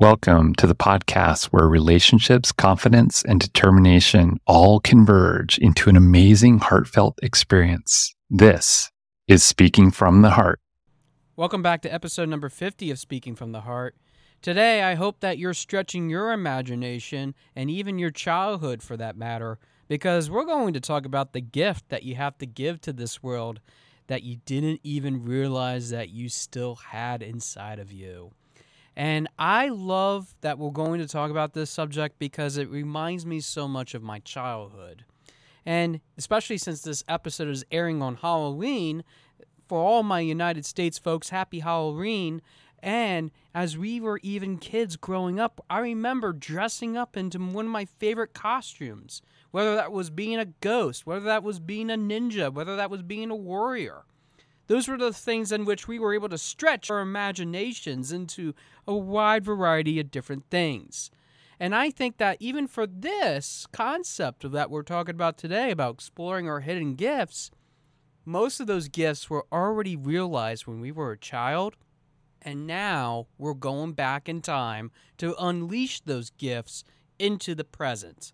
Welcome to the podcast where relationships, confidence, and determination all converge into an amazing, heartfelt experience. This is Speaking from the Heart. Welcome back to episode number 50 of Speaking from the Heart. Today, I hope that you're stretching your imagination and even your childhood for that matter, because we're going to talk about the gift that you have to give to this world that you didn't even realize that you still had inside of you. And I love that we're going to talk about this subject because it reminds me so much of my childhood. And especially since this episode is airing on Halloween, for all my United States folks, happy Halloween. And as we were even kids growing up, I remember dressing up into one of my favorite costumes, whether that was being a ghost, whether that was being a ninja, whether that was being a warrior. Those were the things in which we were able to stretch our imaginations into a wide variety of different things. And I think that even for this concept that we're talking about today, about exploring our hidden gifts, most of those gifts were already realized when we were a child. And now we're going back in time to unleash those gifts into the present.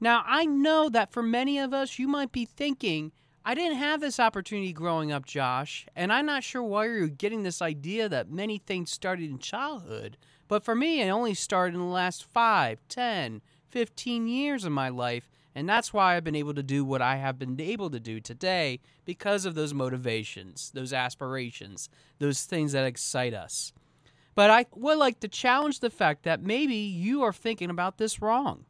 Now, I know that for many of us, you might be thinking, I didn't have this opportunity growing up, Josh, and I'm not sure why you're getting this idea that many things started in childhood. But for me, it only started in the last 5, 10, 15 years of my life, and that's why I've been able to do what I have been able to do today because of those motivations, those aspirations, those things that excite us. But I would like to challenge the fact that maybe you are thinking about this wrong.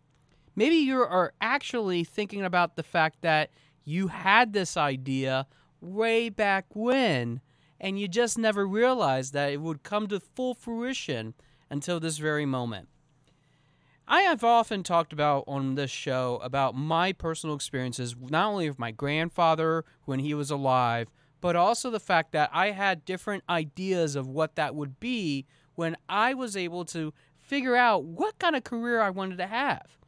Maybe you are actually thinking about the fact that you had this idea way back when, and you just never realized that it would come to full fruition until this very moment. I have often talked about on this show about my personal experiences, not only with my grandfather when he was alive, but also the fact that I had different ideas of what that would be when I was able to figure out what kind of career I wanted to have.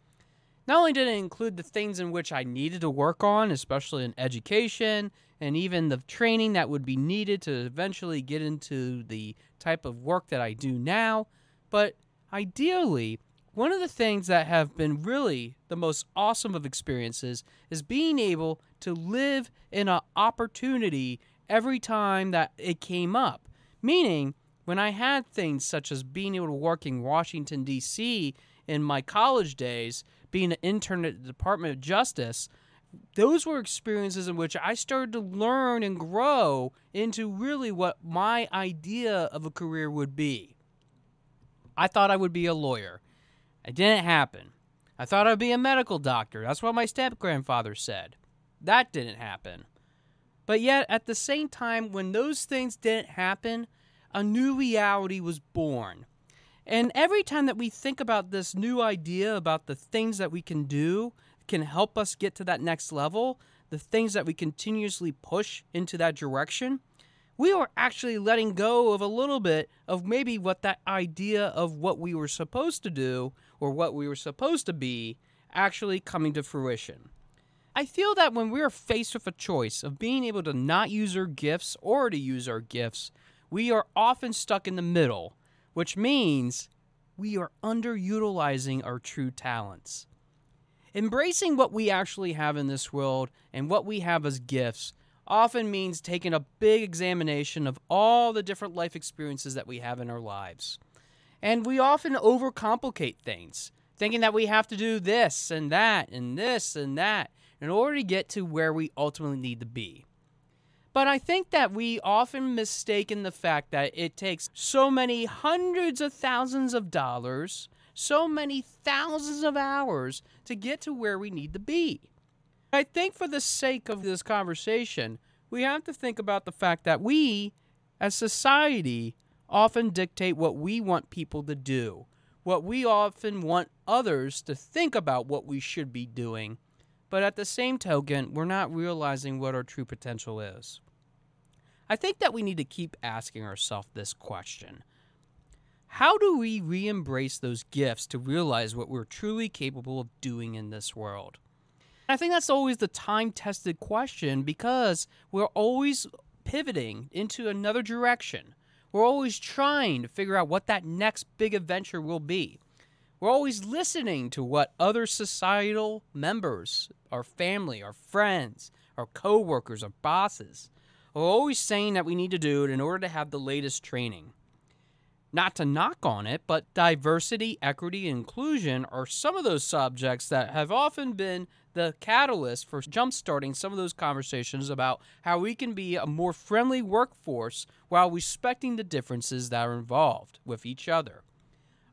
Not only did it include the things in which I needed to work on, especially in education, and even the training that would be needed to eventually get into the type of work that I do now, but ideally, one of the things that have been really the most awesome of experiences is being able to live in an opportunity every time that it came up. Meaning, when I had things such as being able to work in Washington, D.C. in my college days, being an intern at the Department of Justice, those were experiences in which I started to learn and grow into really what my idea of a career would be. I thought I would be a lawyer. It didn't happen. I thought I'd be a medical doctor. That's what my step grandfather said. That didn't happen. But yet, at the same time, when those things didn't happen, a new reality was born. And every time that we think about this new idea about the things that we can do can help us get to that next level, the things that we continuously push into that direction, we are actually letting go of a little bit of maybe what that idea of what we were supposed to do or what we were supposed to be actually coming to fruition. I feel that when we're faced with a choice of being able to not use our gifts or to use our gifts, we are often stuck in the middle which means we are underutilizing our true talents. Embracing what we actually have in this world and what we have as gifts often means taking a big examination of all the different life experiences that we have in our lives. And we often overcomplicate things, thinking that we have to do this and that and this and that in order to get to where we ultimately need to be. But I think that we often mistaken the fact that it takes so many hundreds of thousands of dollars, so many thousands of hours to get to where we need to be. I think for the sake of this conversation, we have to think about the fact that we, as society, often dictate what we want people to do, what we often want others to think about what we should be doing but at the same token, we're not realizing what our true potential is. I think that we need to keep asking ourselves this question How do we re embrace those gifts to realize what we're truly capable of doing in this world? I think that's always the time tested question because we're always pivoting into another direction. We're always trying to figure out what that next big adventure will be. We're always listening to what other societal members, our family, our friends, our coworkers, our bosses, are always saying that we need to do it in order to have the latest training. Not to knock on it, but diversity, equity, and inclusion are some of those subjects that have often been the catalyst for jumpstarting some of those conversations about how we can be a more friendly workforce while respecting the differences that are involved with each other.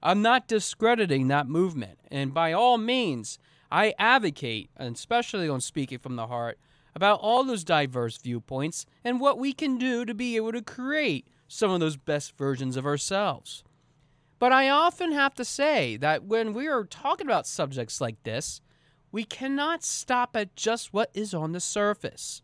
I'm not discrediting that movement, and by all means, I advocate, especially on Speaking from the Heart, about all those diverse viewpoints and what we can do to be able to create some of those best versions of ourselves. But I often have to say that when we are talking about subjects like this, we cannot stop at just what is on the surface.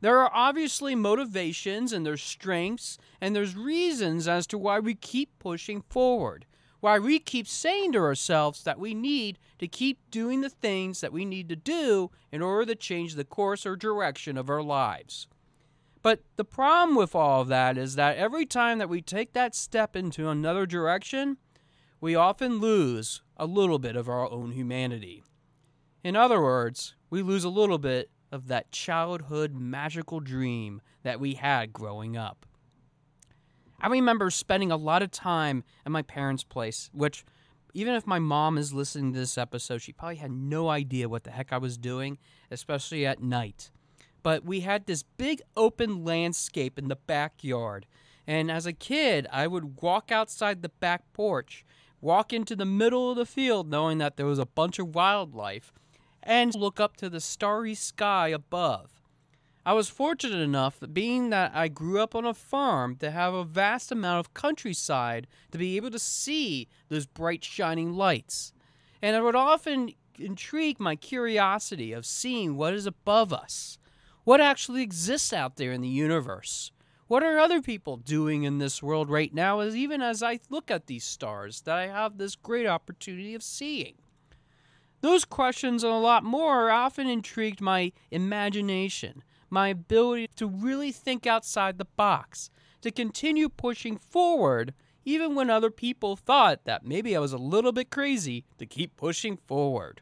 There are obviously motivations and there's strengths and there's reasons as to why we keep pushing forward, why we keep saying to ourselves that we need to keep doing the things that we need to do in order to change the course or direction of our lives. But the problem with all of that is that every time that we take that step into another direction, we often lose a little bit of our own humanity. In other words, we lose a little bit of that childhood magical dream that we had growing up. I remember spending a lot of time at my parents' place, which, even if my mom is listening to this episode, she probably had no idea what the heck I was doing, especially at night. But we had this big open landscape in the backyard. And as a kid, I would walk outside the back porch, walk into the middle of the field knowing that there was a bunch of wildlife and look up to the starry sky above. I was fortunate enough, being that I grew up on a farm, to have a vast amount of countryside to be able to see those bright shining lights. And it would often intrigue my curiosity of seeing what is above us. What actually exists out there in the universe? What are other people doing in this world right now, as even as I look at these stars that I have this great opportunity of seeing? Those questions and a lot more often intrigued my imagination, my ability to really think outside the box, to continue pushing forward even when other people thought that maybe I was a little bit crazy to keep pushing forward.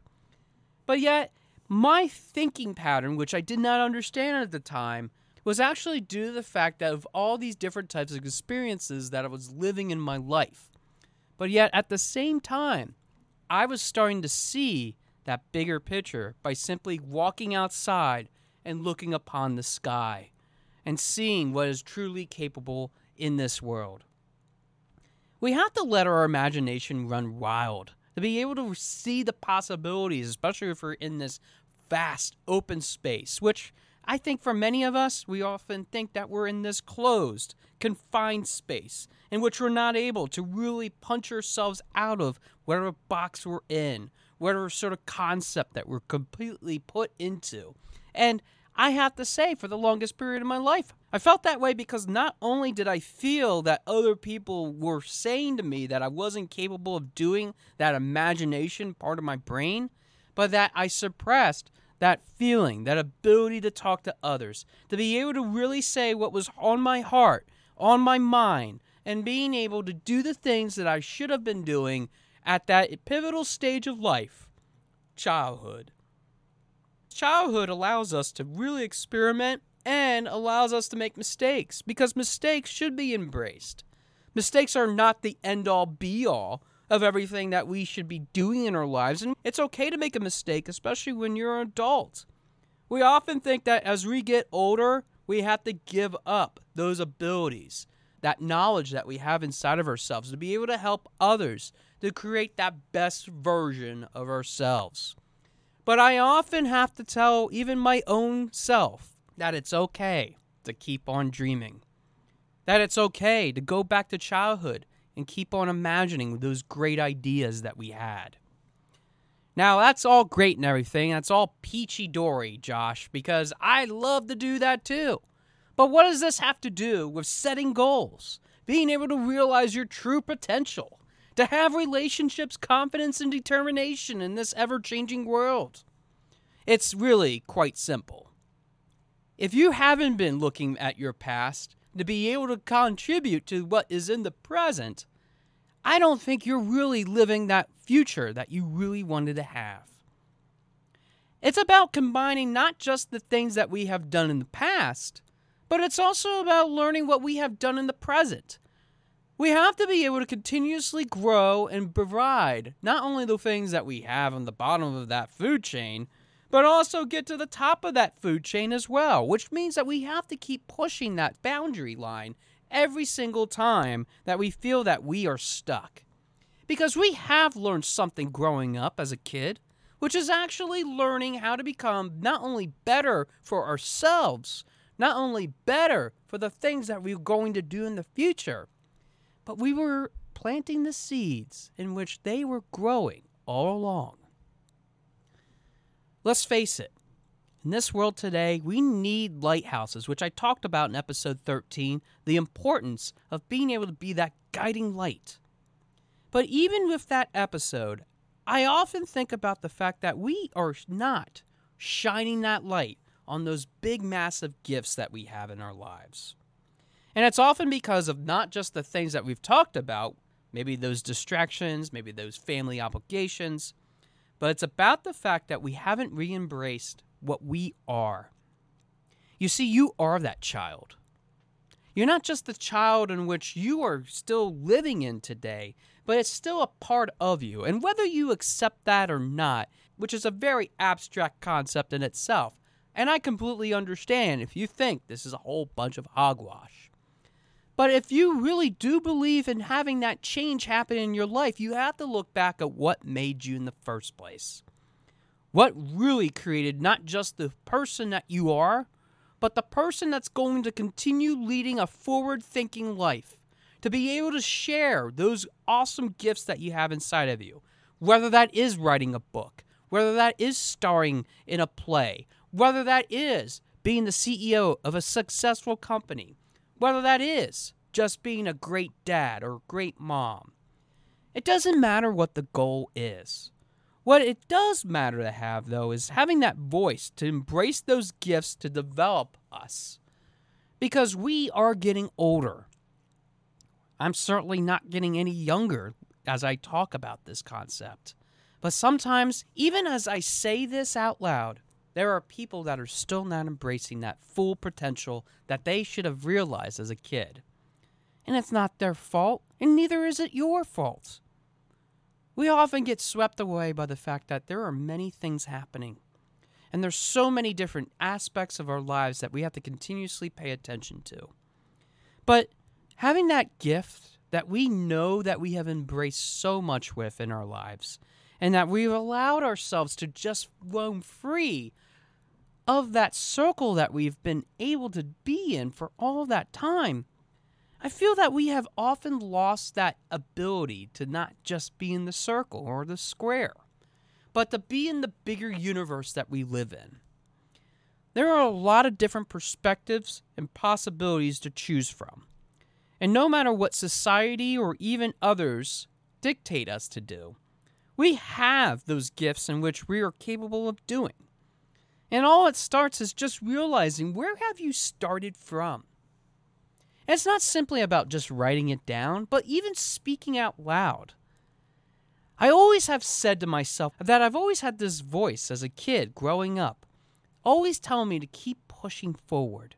But yet, my thinking pattern, which I did not understand at the time, was actually due to the fact that of all these different types of experiences that I was living in my life. But yet, at the same time, I was starting to see that bigger picture by simply walking outside and looking upon the sky and seeing what is truly capable in this world. We have to let our imagination run wild to be able to see the possibilities, especially if we're in this vast open space, which I think for many of us, we often think that we're in this closed, confined space in which we're not able to really punch ourselves out of whatever box we're in, whatever sort of concept that we're completely put into. And I have to say, for the longest period of my life, I felt that way because not only did I feel that other people were saying to me that I wasn't capable of doing that imagination part of my brain, but that I suppressed that feeling, that ability to talk to others, to be able to really say what was on my heart, on my mind, and being able to do the things that I should have been doing at that pivotal stage of life childhood. Childhood allows us to really experiment and allows us to make mistakes because mistakes should be embraced. Mistakes are not the end all be all of everything that we should be doing in our lives. And it's okay to make a mistake, especially when you're an adult. We often think that as we get older, we have to give up those abilities, that knowledge that we have inside of ourselves to be able to help others to create that best version of ourselves. But I often have to tell even my own self that it's okay to keep on dreaming, that it's okay to go back to childhood and keep on imagining those great ideas that we had. Now, that's all great and everything. That's all peachy dory, Josh, because I love to do that too. But what does this have to do with setting goals, being able to realize your true potential, to have relationships, confidence, and determination in this ever changing world? It's really quite simple. If you haven't been looking at your past, to be able to contribute to what is in the present, I don't think you're really living that future that you really wanted to have. It's about combining not just the things that we have done in the past, but it's also about learning what we have done in the present. We have to be able to continuously grow and provide not only the things that we have on the bottom of that food chain, but also get to the top of that food chain as well, which means that we have to keep pushing that boundary line every single time that we feel that we are stuck. Because we have learned something growing up as a kid, which is actually learning how to become not only better for ourselves, not only better for the things that we're going to do in the future, but we were planting the seeds in which they were growing all along. Let's face it, in this world today, we need lighthouses, which I talked about in episode 13, the importance of being able to be that guiding light. But even with that episode, I often think about the fact that we are not shining that light on those big, massive gifts that we have in our lives. And it's often because of not just the things that we've talked about, maybe those distractions, maybe those family obligations, but it's about the fact that we haven't re embraced what we are. You see, you are that child. You're not just the child in which you are still living in today, but it's still a part of you. And whether you accept that or not, which is a very abstract concept in itself, and I completely understand if you think this is a whole bunch of hogwash. But if you really do believe in having that change happen in your life, you have to look back at what made you in the first place. What really created not just the person that you are, but the person that's going to continue leading a forward thinking life, to be able to share those awesome gifts that you have inside of you. Whether that is writing a book, whether that is starring in a play, whether that is being the CEO of a successful company, whether that is just being a great dad or great mom. It doesn't matter what the goal is. What it does matter to have, though, is having that voice to embrace those gifts to develop us. Because we are getting older. I'm certainly not getting any younger as I talk about this concept. But sometimes, even as I say this out loud, there are people that are still not embracing that full potential that they should have realized as a kid. And it's not their fault, and neither is it your fault. We often get swept away by the fact that there are many things happening. And there's so many different aspects of our lives that we have to continuously pay attention to. But having that gift that we know that we have embraced so much with in our lives, and that we've allowed ourselves to just roam free of that circle that we've been able to be in for all that time, I feel that we have often lost that ability to not just be in the circle or the square, but to be in the bigger universe that we live in. There are a lot of different perspectives and possibilities to choose from. And no matter what society or even others dictate us to do, we have those gifts in which we are capable of doing. And all it starts is just realizing where have you started from? And it's not simply about just writing it down, but even speaking out loud. I always have said to myself that I've always had this voice as a kid growing up, always telling me to keep pushing forward,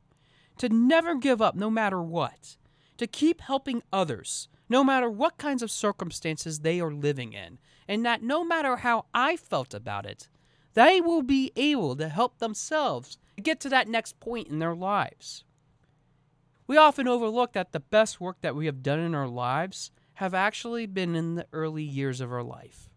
to never give up no matter what, to keep helping others no matter what kinds of circumstances they are living in, and that no matter how I felt about it, they will be able to help themselves get to that next point in their lives. We often overlook that the best work that we have done in our lives have actually been in the early years of our life.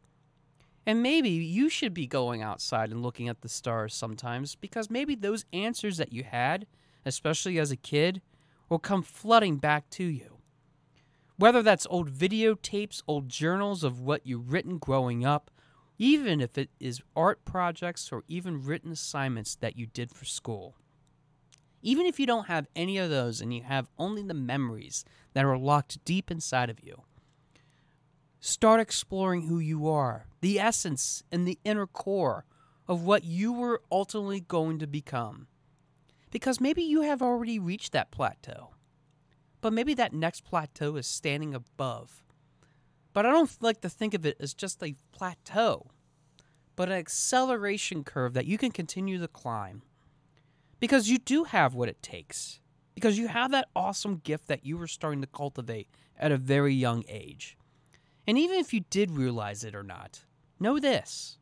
And maybe you should be going outside and looking at the stars sometimes because maybe those answers that you had, especially as a kid, will come flooding back to you. Whether that's old videotapes, old journals of what you've written growing up, even if it is art projects or even written assignments that you did for school. Even if you don't have any of those and you have only the memories that are locked deep inside of you, start exploring who you are, the essence and the inner core of what you were ultimately going to become. Because maybe you have already reached that plateau. But maybe that next plateau is standing above. But I don't like to think of it as just a plateau, but an acceleration curve that you can continue to climb. Because you do have what it takes. Because you have that awesome gift that you were starting to cultivate at a very young age. And even if you did realize it or not, know this.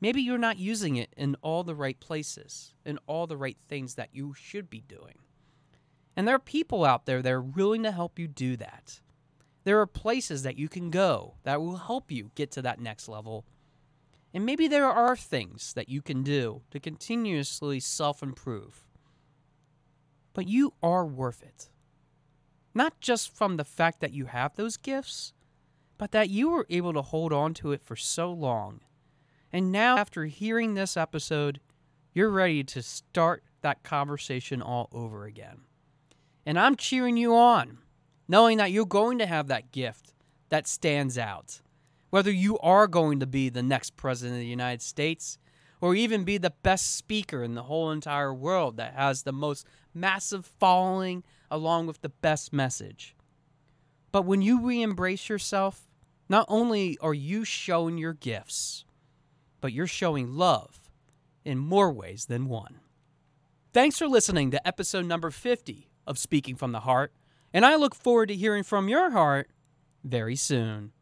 Maybe you're not using it in all the right places, in all the right things that you should be doing. And there are people out there that are willing to help you do that. There are places that you can go that will help you get to that next level. And maybe there are things that you can do to continuously self improve. But you are worth it. Not just from the fact that you have those gifts, but that you were able to hold on to it for so long. And now, after hearing this episode, you're ready to start that conversation all over again. And I'm cheering you on, knowing that you're going to have that gift that stands out. Whether you are going to be the next president of the United States or even be the best speaker in the whole entire world that has the most massive following along with the best message. But when you re embrace yourself, not only are you showing your gifts, but you're showing love in more ways than one. Thanks for listening to episode number 50 of Speaking from the Heart, and I look forward to hearing from your heart very soon.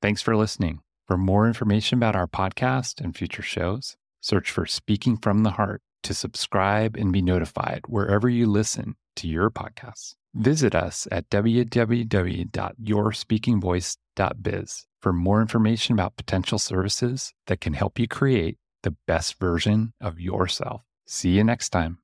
Thanks for listening. For more information about our podcast and future shows, search for Speaking from the Heart to subscribe and be notified wherever you listen to your podcasts. Visit us at www.yourspeakingvoice.biz for more information about potential services that can help you create the best version of yourself. See you next time.